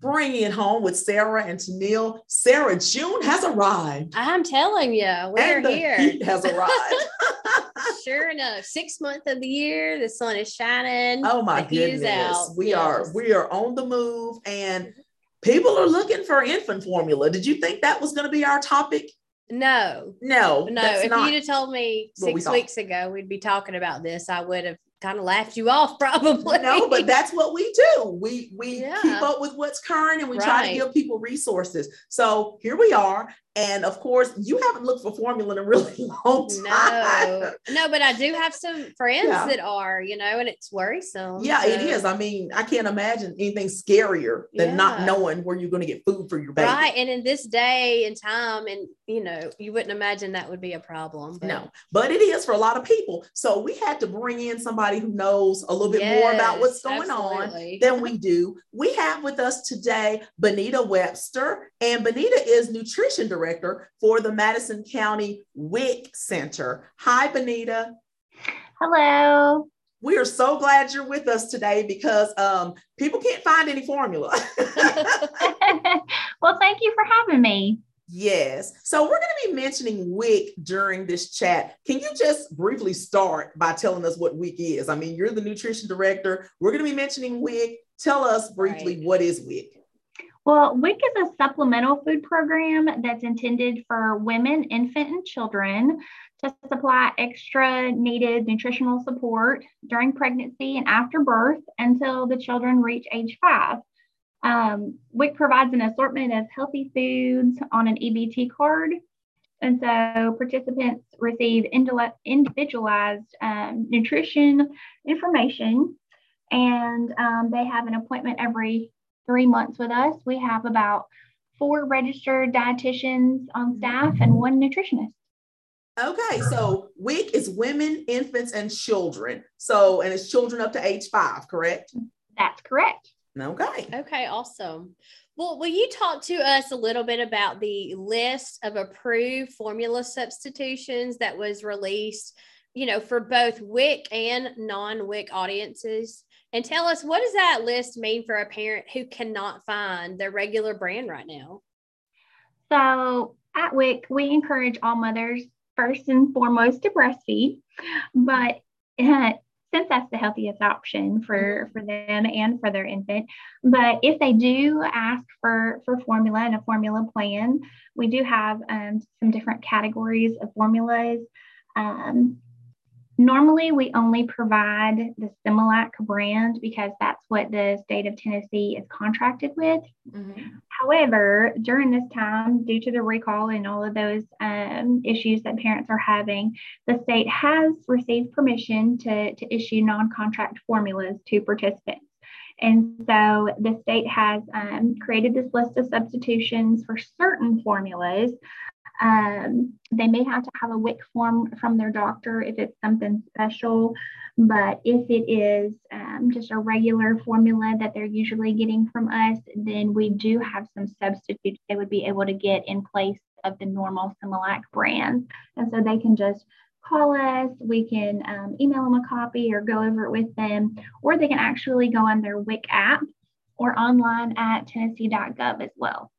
bringing it home with Sarah and Tennille. Sarah, June has arrived. I'm telling you, we're and the here. heat has arrived. sure enough, six months of the year, the sun is shining. oh my the heat is goodness. We are we are on the move and people are looking for infant formula. Did you think that was going to be our topic? No, No, no. If you'd have told me six weeks ago we'd be talking about this, I would have kind of laughed you off probably. no, but that's what we do. We we Yeah. keep up with what's current and we try to give people resources. So here we are. And of course, you haven't looked for formula in a really long time. no, no, but I do have some friends Yeah. that are, you know, and it's worrisome. Yeah, it so- is. I mean, I can't imagine anything scarier than not knowing where you're going to get food for your baby. Right. And in this day and time, and you know, you wouldn't imagine that would be a problem. but- No, but it is for a lot of people. So we had to bring in somebody who knows a little bit more about what's Yes, going on than we do. We have with us today Benita Webster, and Benita is nutrition director for the Madison County WIC Center. Hi, Benita. Hello. We are so glad you're with us today because um, people can't find any formula. well, thank you for having me. Yes. So we're going to be mentioning WIC during this chat. Can you just briefly start by telling us what WIC is? I mean, you're the nutrition director. We're going to be mentioning WIC. Tell us briefly Right. what is WIC? Well, WIC is a supplemental food program that's intended for women, infant, and children to supply extra needed nutritional support during pregnancy and after birth until the children reach age five. Um, WIC provides an assortment of healthy foods on an EBT card. And so participants receive individualized um, nutrition information, and um, they have an appointment every three months with us. We have about four registered dietitians on staff and one nutritionist. Okay. So WIC is women, infants, and children. So, and it's children up to age five, correct? That's correct. Okay. Okay, awesome. Well, will you talk to us a little bit about the list of approved formula substitutions that was released, you know, for both WIC and non-WIC audiences? And tell us what does that list mean for a parent who cannot find their regular brand right now? So at WIC, we encourage all mothers first and foremost to breastfeed, but uh, since that's the healthiest option for for them and for their infant, but if they do ask for for formula and a formula plan, we do have um, some different categories of formulas. Um, Normally, we only provide the Similac brand because that's what the state of Tennessee is contracted with. However, during this time, due to the recall and all of those um, issues that parents are having, the state has received permission to, to issue non contract formulas to participants. And so the state has um, created this list of substitutions for certain formulas. Um, they may have to have a WIC form from their doctor if it's something special, but if it is um, just a regular formula that they're usually getting from us, then we do have some substitutes they would be able to get in place of the normal Similac brand. And so they can just call us, we can um, email them a copy or go over it with them, or they can actually go on their WIC app or online at tennessee.gov as well.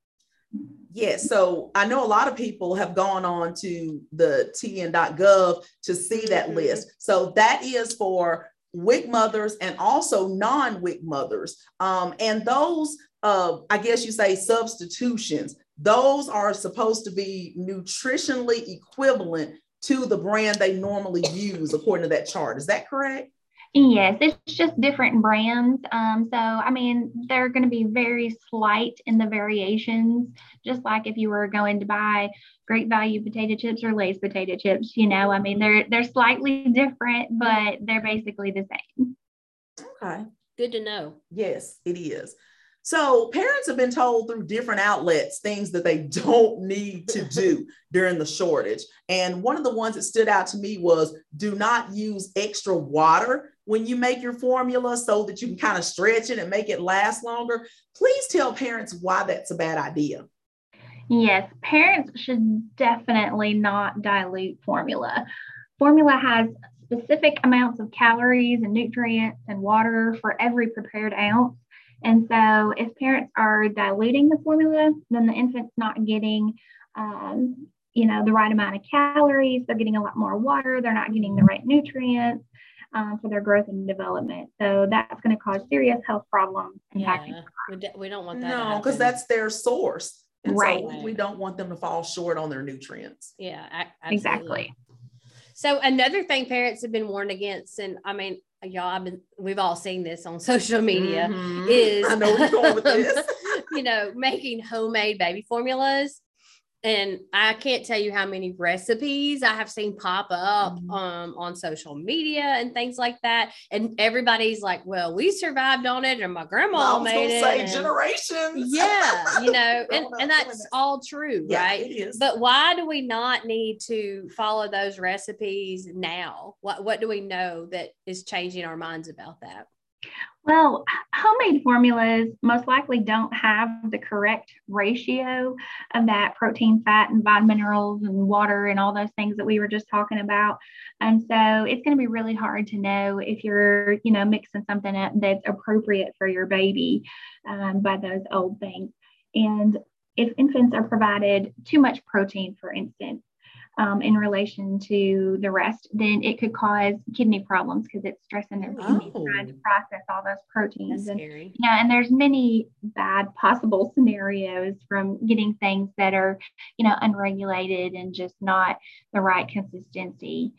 Yes. So I know a lot of people have gone on to the tn.gov to see that Mhm. list. So that is for WIC mothers and also non-WIC mothers. Um, and those, uh, I guess you say substitutions, those are supposed to be nutritionally equivalent to the brand they normally use according to that chart. Is that correct? Yes, it's just different brands. Um, so, I mean, they're going to be very slight in the variations, just like if you were going to buy Great Value potato chips or Lay's potato chips. You know, I mean, they're they're slightly different, but they're basically the same. Okay. Good to know. Yes, it is. So parents have been told through different outlets things that they don't need to do during the shortage. And one of the ones that stood out to me was do not use extra water when you make your formula so that you can kind of stretch it and make it last longer. Please tell parents why that's a bad idea. Yes, parents should definitely not dilute formula. Formula has specific amounts of calories and nutrients and water for every prepared ounce. And so, if parents are diluting the formula, then the infant's not getting, um, you know, the right amount of calories. They're getting a lot more water. They're not getting the right nutrients um, for their growth and development. So that's going to cause serious health problems. Yeah, we, d- we don't want that. No, because that's their source. And right. So we don't want them to fall short on their nutrients. Yeah, absolutely. exactly. So another thing parents have been warned against, and I mean, y'all, I've been, we've all seen this on social media, mm-hmm. is I know going with this. you know, making homemade baby formulas and I can't tell you how many recipes I have seen pop up mm-hmm. um, on social media and things like that. And everybody's like, "Well, we survived on it, and my grandma well, made it." Say generations. Yeah, you know, and, and that's all true, yeah, right? But why do we not need to follow those recipes now? What What do we know that is changing our minds about that? Well, homemade formulas most likely don't have the correct ratio of that protein, fat, and vitamin minerals and water and all those things that we were just talking about. And so it's going to be really hard to know if you're, you know, mixing something up that's appropriate for your baby um, by those old things. And if infants are provided too much protein, for instance, um, in relation to the rest, then it could cause kidney problems because it's stressing their kidneys oh. trying to process all those proteins. That's and, scary. Yeah, and there's many bad possible scenarios from getting things that are, you know, unregulated and just not the right consistency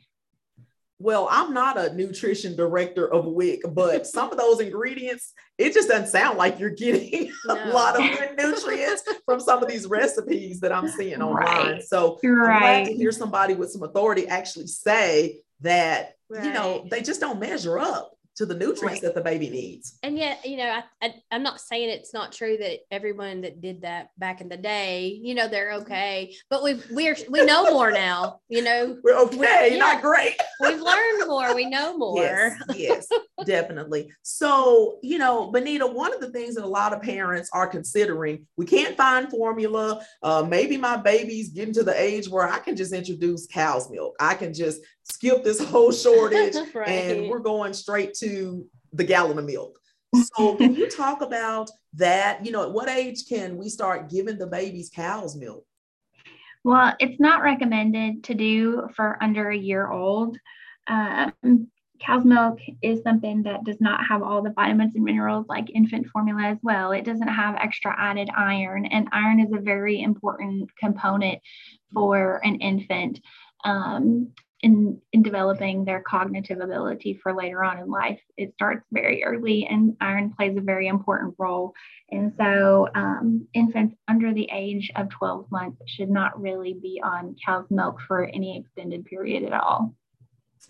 well, I'm not a nutrition director of WIC, but some of those ingredients, it just doesn't sound like you're getting no. a lot of good nutrients from some of these recipes that I'm seeing online. Right. So. I'm glad to hear somebody with some authority actually say that, right. you know, they just don't measure up to the nutrients right. that the baby needs. And yet, you know, I, I am not saying it's not true that everyone that did that back in the day, you know, they're okay, but we we're we know more now. You know, we're okay, we, yeah, not great. we've learned more. We know more. Yes, yes, definitely. So, you know, Benita, one of the things that a lot of parents are considering, we can't find formula. Uh, maybe my baby's getting to the age where I can just introduce cow's milk. I can just skip this whole shortage right. and we're going straight to the gallon of milk. So can you talk about that? You know, at what age can we start giving the babies cow's milk? Well, it's not recommended to do for under a year old. Um, cow's milk is something that does not have all the vitamins and minerals like infant formula as well. It doesn't have extra added iron, and iron is a very important component for an infant. Um, in, in developing their cognitive ability for later on in life. It starts very early, and iron plays a very important role. And so, um, infants under the age of 12 months should not really be on cow's milk for any extended period at all.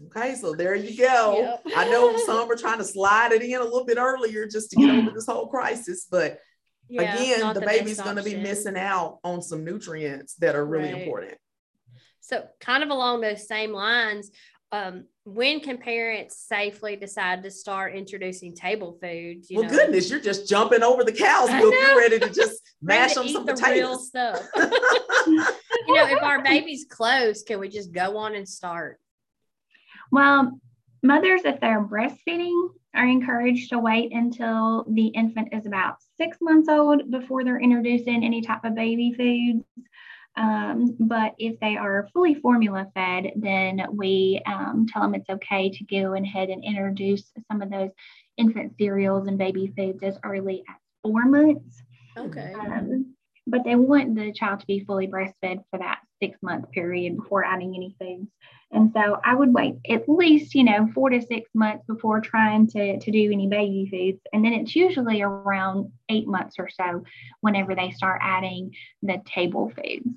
Okay, so there you go. Yep. I know some are trying to slide it in a little bit earlier just to get over this whole crisis, but yeah, again, the, the baby's going to be missing out on some nutrients that are really right. important. So, kind of along those same lines, um, when can parents safely decide to start introducing table foods? well, know? goodness, you're just jumping over the cows milk. You're ready to just mash them some potatoes. stuff. you know, if our baby's close, can we just go on and start? Well, mothers, if they're breastfeeding, are encouraged to wait until the infant is about six months old before they're introducing any type of baby foods. Um, but if they are fully formula fed, then we um, tell them it's okay to go ahead and introduce some of those infant cereals and baby foods as early as four months. Okay. Um, but they want the child to be fully breastfed for that six month period before adding any foods. And so I would wait at least, you know, four to six months before trying to, to do any baby foods. And then it's usually around eight months or so whenever they start adding the table foods.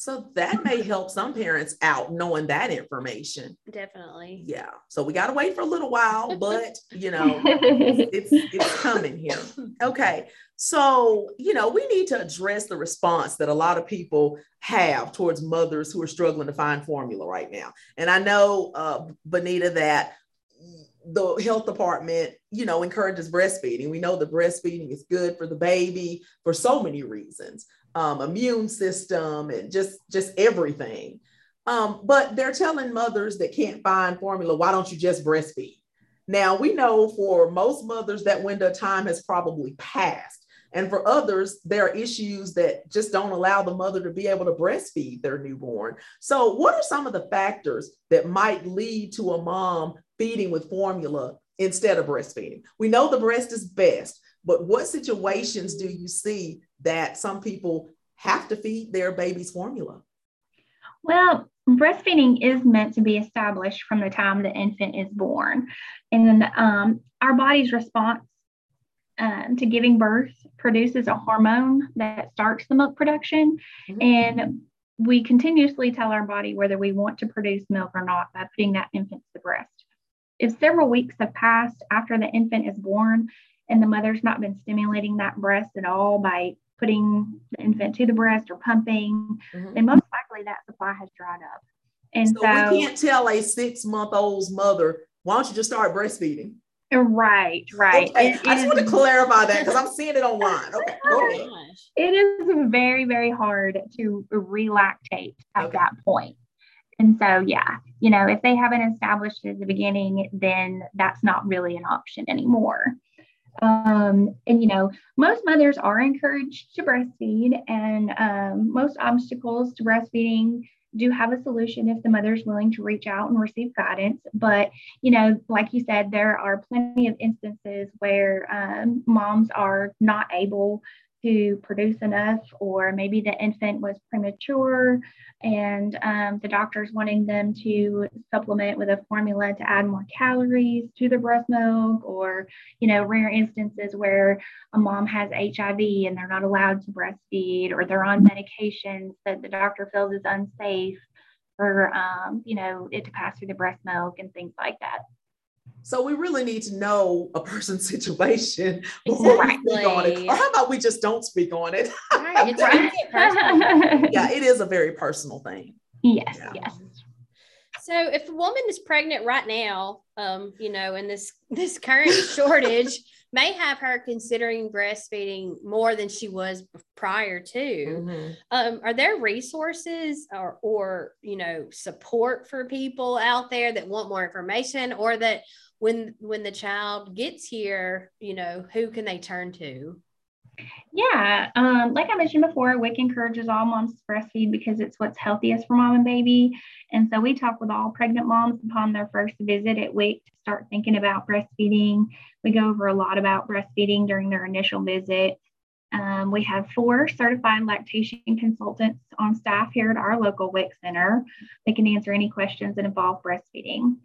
So that may help some parents out knowing that information. Definitely. Yeah. So we got to wait for a little while, but you know, it's, it's, it's coming here. Okay. So, you know, we need to address the response that a lot of people have towards mothers who are struggling to find formula right now. And I know, uh, Benita, that the health department, you know, encourages breastfeeding. We know that breastfeeding is good for the baby for so many reasons um, immune system and just just everything. Um, but they're telling mothers that can't find formula, why don't you just breastfeed? Now, we know for most mothers that window of time has probably passed. And for others, there are issues that just don't allow the mother to be able to breastfeed their newborn. So, what are some of the factors that might lead to a mom feeding with formula instead of breastfeeding? We know the breast is best, but what situations do you see that some people have to feed their baby's formula? Well, breastfeeding is meant to be established from the time the infant is born. And um, our body's response um, to giving birth produces a hormone that starts the milk production. Mm-hmm. And we continuously tell our body whether we want to produce milk or not by putting that infant to the breast. If several weeks have passed after the infant is born and the mother's not been stimulating that breast at all by putting the infant to the breast or pumping, mm-hmm. then most likely that supply has dried up. And so, so we can't tell a six month old's mother, why don't you just start breastfeeding? Right, right. Okay. It, I just want to clarify that because I'm seeing it online. Okay, oh It is very, very hard to relactate at okay. that point. And so, yeah, you know, if they haven't established at the beginning, then that's not really an option anymore. Um, and you know, most mothers are encouraged to breastfeed, and um, most obstacles to breastfeeding do have a solution if the mother is willing to reach out and receive guidance. But, you know, like you said, there are plenty of instances where um, moms are not able to produce enough, or maybe the infant was premature and um, the doctor's wanting them to supplement with a formula to add more calories to the breast milk, or, you know, rare instances where a mom has HIV and they're not allowed to breastfeed, or they're on medications that the doctor feels is unsafe for, um, you know, it to pass through the breast milk and things like that. So we really need to know a person's situation before exactly. we speak on it. Or how about we just don't speak on it? Right. yeah, it is a very personal thing. Yes, yeah. yes. So if a woman is pregnant right now, um, you know, in this this current shortage may have her considering breastfeeding more than she was prior to. Mm-hmm. Um, are there resources or, or, you know, support for people out there that want more information or that when when the child gets here, you know, who can they turn to? Yeah, um, like I mentioned before, WIC encourages all moms to breastfeed because it's what's healthiest for mom and baby. And so we talk with all pregnant moms upon their first visit at WIC to start thinking about breastfeeding. We go over a lot about breastfeeding during their initial visit. Um, we have four certified lactation consultants on staff here at our local WIC center. They can answer any questions that involve breastfeeding.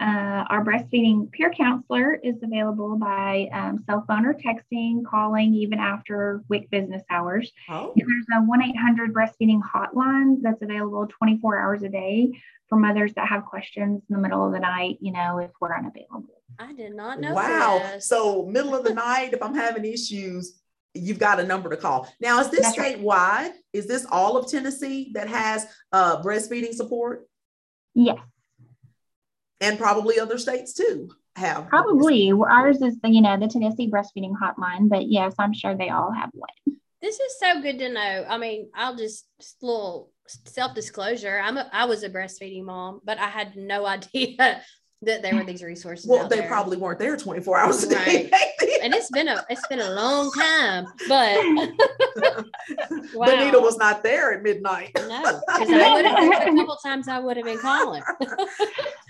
Uh, our breastfeeding peer counselor is available by um, cell phone or texting, calling even after WIC business hours. Oh. There's a 1 800 breastfeeding hotline that's available 24 hours a day for mothers that have questions in the middle of the night, you know, if we're unavailable. I did not know. Wow. This. So, middle of the night, if I'm having issues, you've got a number to call. Now, is this statewide? Right. Is this all of Tennessee that has uh, breastfeeding support? Yes and probably other states too have. Probably ours is the you know the Tennessee breastfeeding hotline, but yes, I'm sure they all have one. This is so good to know. I mean, I'll just, just little self disclosure. I'm a, I was a breastfeeding mom, but I had no idea that there were these resources. Well, they there. probably weren't there 24 hours a day. Right. and it's been a it's been a long time, but wow. Benita was not there at midnight. No, because I would have a couple times I would have been calling.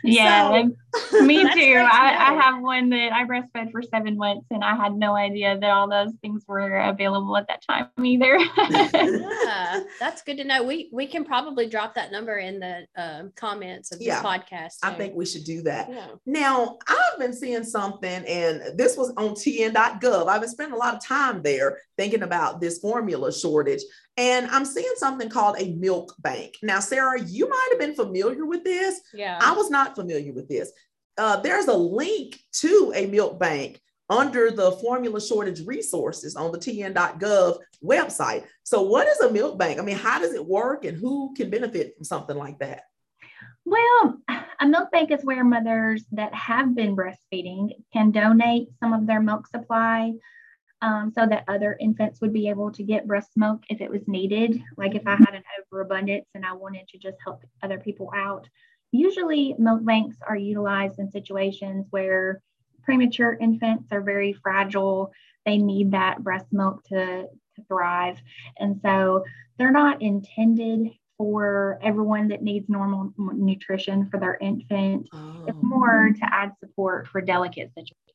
Yeah, so, me too. I, I have one that I breastfed for seven months and I had no idea that all those things were available at that time either. yeah, that's good to know. We we can probably drop that number in the uh, comments of yeah, this podcast. I think we should do that that. Yeah. Now, I've been seeing something, and this was on tn.gov. I've been spending a lot of time there thinking about this formula shortage. And I'm seeing something called a milk bank. Now, Sarah, you might have been familiar with this. Yeah. I was not familiar with this. Uh, there's a link to a milk bank under the formula shortage resources on the tn.gov website. So, what is a milk bank? I mean, how does it work and who can benefit from something like that? Well, a milk bank is where mothers that have been breastfeeding can donate some of their milk supply um, so that other infants would be able to get breast milk if it was needed. Like if I had an overabundance and I wanted to just help other people out. Usually, milk banks are utilized in situations where premature infants are very fragile. They need that breast milk to, to thrive. And so they're not intended for everyone that needs normal nutrition for their infant. Oh. It's more to add support for delicate situations.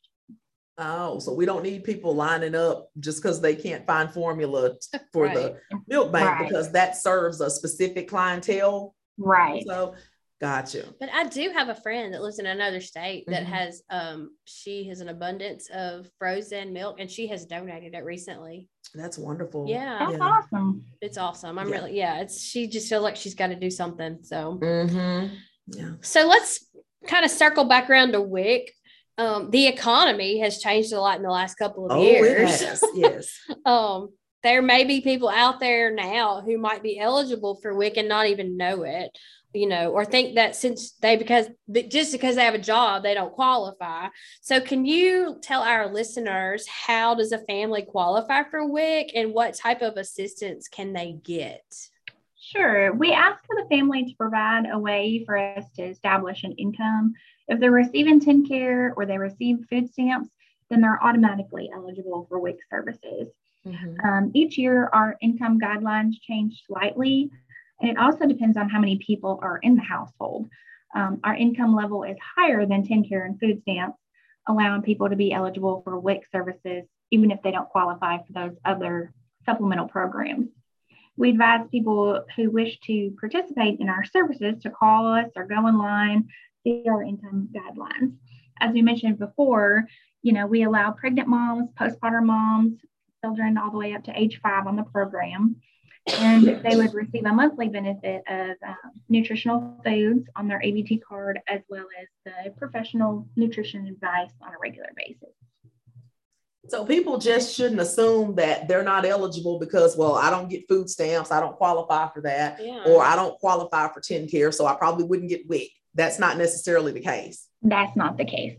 Oh, so we don't need people lining up just because they can't find formula for right. the milk bank right. because that serves a specific clientele. Right. So Gotcha. But I do have a friend that lives in another state that mm-hmm. has um she has an abundance of frozen milk and she has donated it recently. That's wonderful. Yeah. That's yeah. awesome. It's awesome. I'm yeah. really yeah, it's she just feels like she's got to do something. So mm-hmm. yeah. So let's kind of circle back around to WIC. Um, the economy has changed a lot in the last couple of oh, years. Yes. yes. um, there may be people out there now who might be eligible for WIC and not even know it you know, or think that since they because just because they have a job, they don't qualify. So, can you tell our listeners how does a family qualify for WIC and what type of assistance can they get? Sure. We ask for the family to provide a way for us to establish an income. If they're receiving TennCare or they receive food stamps, then they're automatically eligible for WIC services. Mm-hmm. Um, each year, our income guidelines change slightly. And it also depends on how many people are in the household. Um, our income level is higher than TennCare and food stamps, allowing people to be eligible for WIC services, even if they don't qualify for those other supplemental programs. We advise people who wish to participate in our services to call us or go online, see our income guidelines. As we mentioned before, you know, we allow pregnant moms, postpartum moms, children all the way up to age five on the program and they would receive a monthly benefit of um, nutritional foods on their EBT card, as well as the professional nutrition advice on a regular basis. So people just shouldn't assume that they're not eligible because, well, I don't get food stamps, I don't qualify for that, yeah. or I don't qualify for TennCare, so I probably wouldn't get WIC. That's not necessarily the case. That's not the case.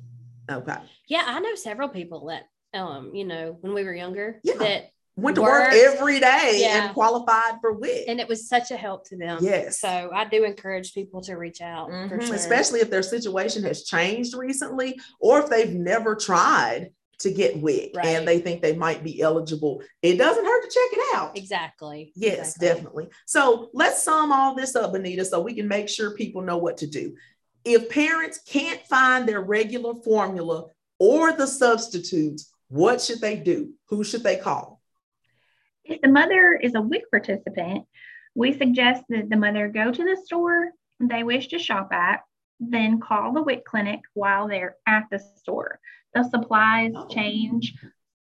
Okay. Yeah, I know several people that, um, you know, when we were younger, yeah. that went to work every day yeah. and qualified for WIC. And it was such a help to them. Yes. So I do encourage people to reach out, mm-hmm. sure. especially if their situation has changed recently or if they've never tried to get WIC right. and they think they might be eligible. It doesn't hurt to check it out. Exactly. Yes, exactly. definitely. So let's sum all this up, Benita, so we can make sure people know what to do. If parents can't find their regular formula or the substitutes, what should they do? Who should they call? If the mother is a WIC participant, we suggest that the mother go to the store they wish to shop at, then call the WIC clinic while they're at the store. The supplies change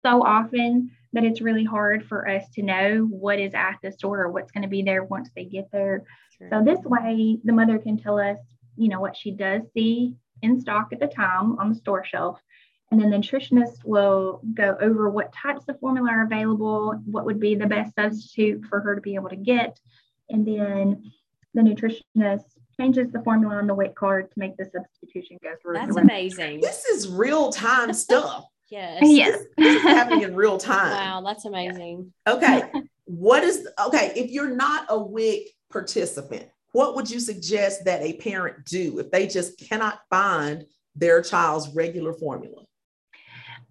so often that it's really hard for us to know what is at the store or what's going to be there once they get there. Sure. So this way the mother can tell us, you know, what she does see in stock at the time on the store shelf and then the nutritionist will go over what types of formula are available, what would be the best substitute for her to be able to get. And then the nutritionist changes the formula on the WIC card to make the substitution go through. That's amazing. This is real time stuff. yes. Yes. This is happening in real time. Wow, that's amazing. Okay. what is okay? If you're not a WIC participant, what would you suggest that a parent do if they just cannot find their child's regular formula?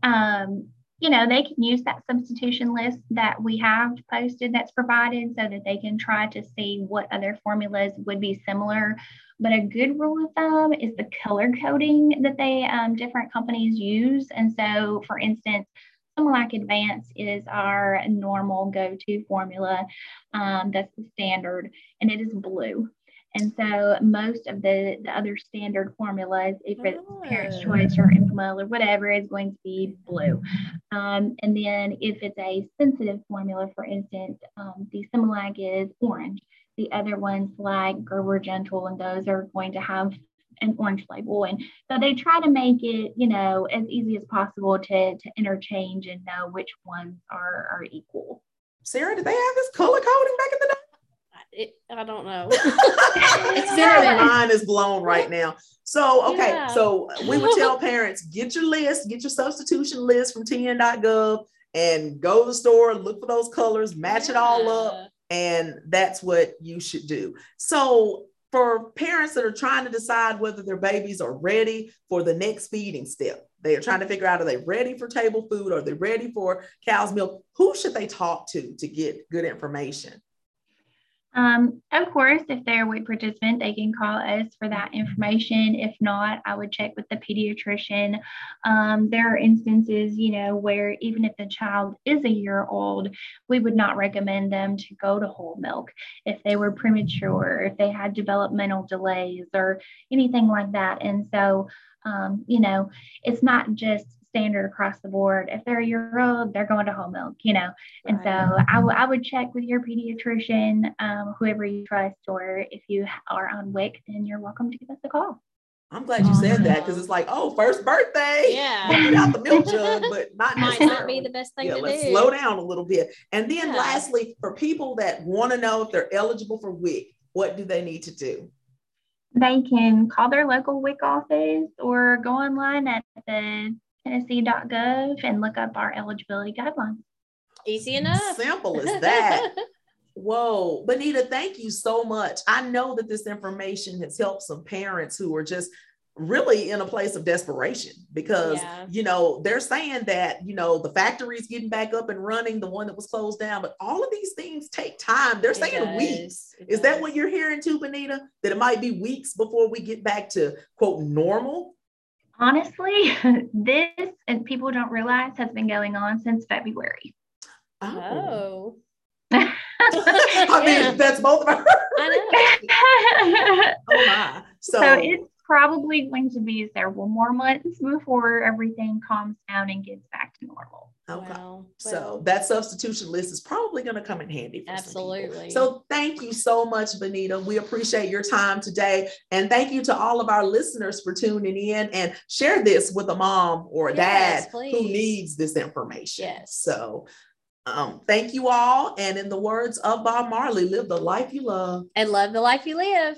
um, you know, they can use that substitution list that we have posted that's provided so that they can try to see what other formulas would be similar. But a good rule of thumb is the color coding that they um, different companies use. And so, for instance, Similac Advance is our normal go-to formula. Um, that's the standard, and it is blue. And so most of the, the other standard formulas, if it's. Parent's Choice or Enfamil or whatever, is going to be blue. Um, and then if it's a sensitive formula, for instance, um, the Similac is orange. The other ones like Gerber Gentle and those are going to have an orange label. And so they try to make it, you know, as easy as possible to, to interchange and know which ones are, are equal. Sarah, did they have this color coding back in the day? It, I don't know. it's very mind is blown right now. So okay, yeah. so we would tell parents get your list, get your substitution list from tn.gov, and go to the store, look for those colors, match yeah. it all up, and that's what you should do. So for parents that are trying to decide whether their babies are ready for the next feeding step, They are trying to figure out are they ready for table food? Are they ready for cow's milk? Who should they talk to to get good information? Um, of course, if they're a WIC participant, they can call us for that information. If not, I would check with the pediatrician. Um, there are instances, you know, where even if the child is a year old, we would not recommend them to go to whole milk if they were premature, if they had developmental delays, or anything like that. And so, um, you know, it's not just standard across the board. If they're a year old, they're going to whole milk, you know. And so I, w- I would check with your pediatrician, um, whoever you trust, or if you are on WIC, then you're welcome to give us a call. I'm glad you said that because it's like, oh, first birthday. Yeah. Get out the milk jug, but not Might not be the best thing yeah, to let's do. slow down a little bit. And then Yeah. lastly, for people that want to know if they're eligible for WIC, what do they need to do? They can call their local WIC office or go online at the tennessee.gov and look up our eligibility guidelines. Easy enough. Simple as that. Whoa, Benita, thank you so much. I know that this information has helped some parents who are just really in a place of desperation because Yeah. you know they're saying that you know the factory's getting back up and running the one that was closed down but all of these things take time they're It saying weeks does. That what you're hearing too benita that it might be weeks before we get back to quote normal Honestly, this, and people don't realize, has been going on since February. oh, Oh. i mean that's both of our I know. oh my so, so it's probably going to be there several more months before everything calms down and gets back to normal. okay Well, So well, that substitution list is probably going to come in handy. For. Absolutely. So thank you so much, Benita. We appreciate your time today. And thank you to all of our listeners for tuning in and share this with a mom or a Yes, dad who needs this information. Yes. So um, thank you all. And in the words of Bob Marley, live the life you love. and love the life you live.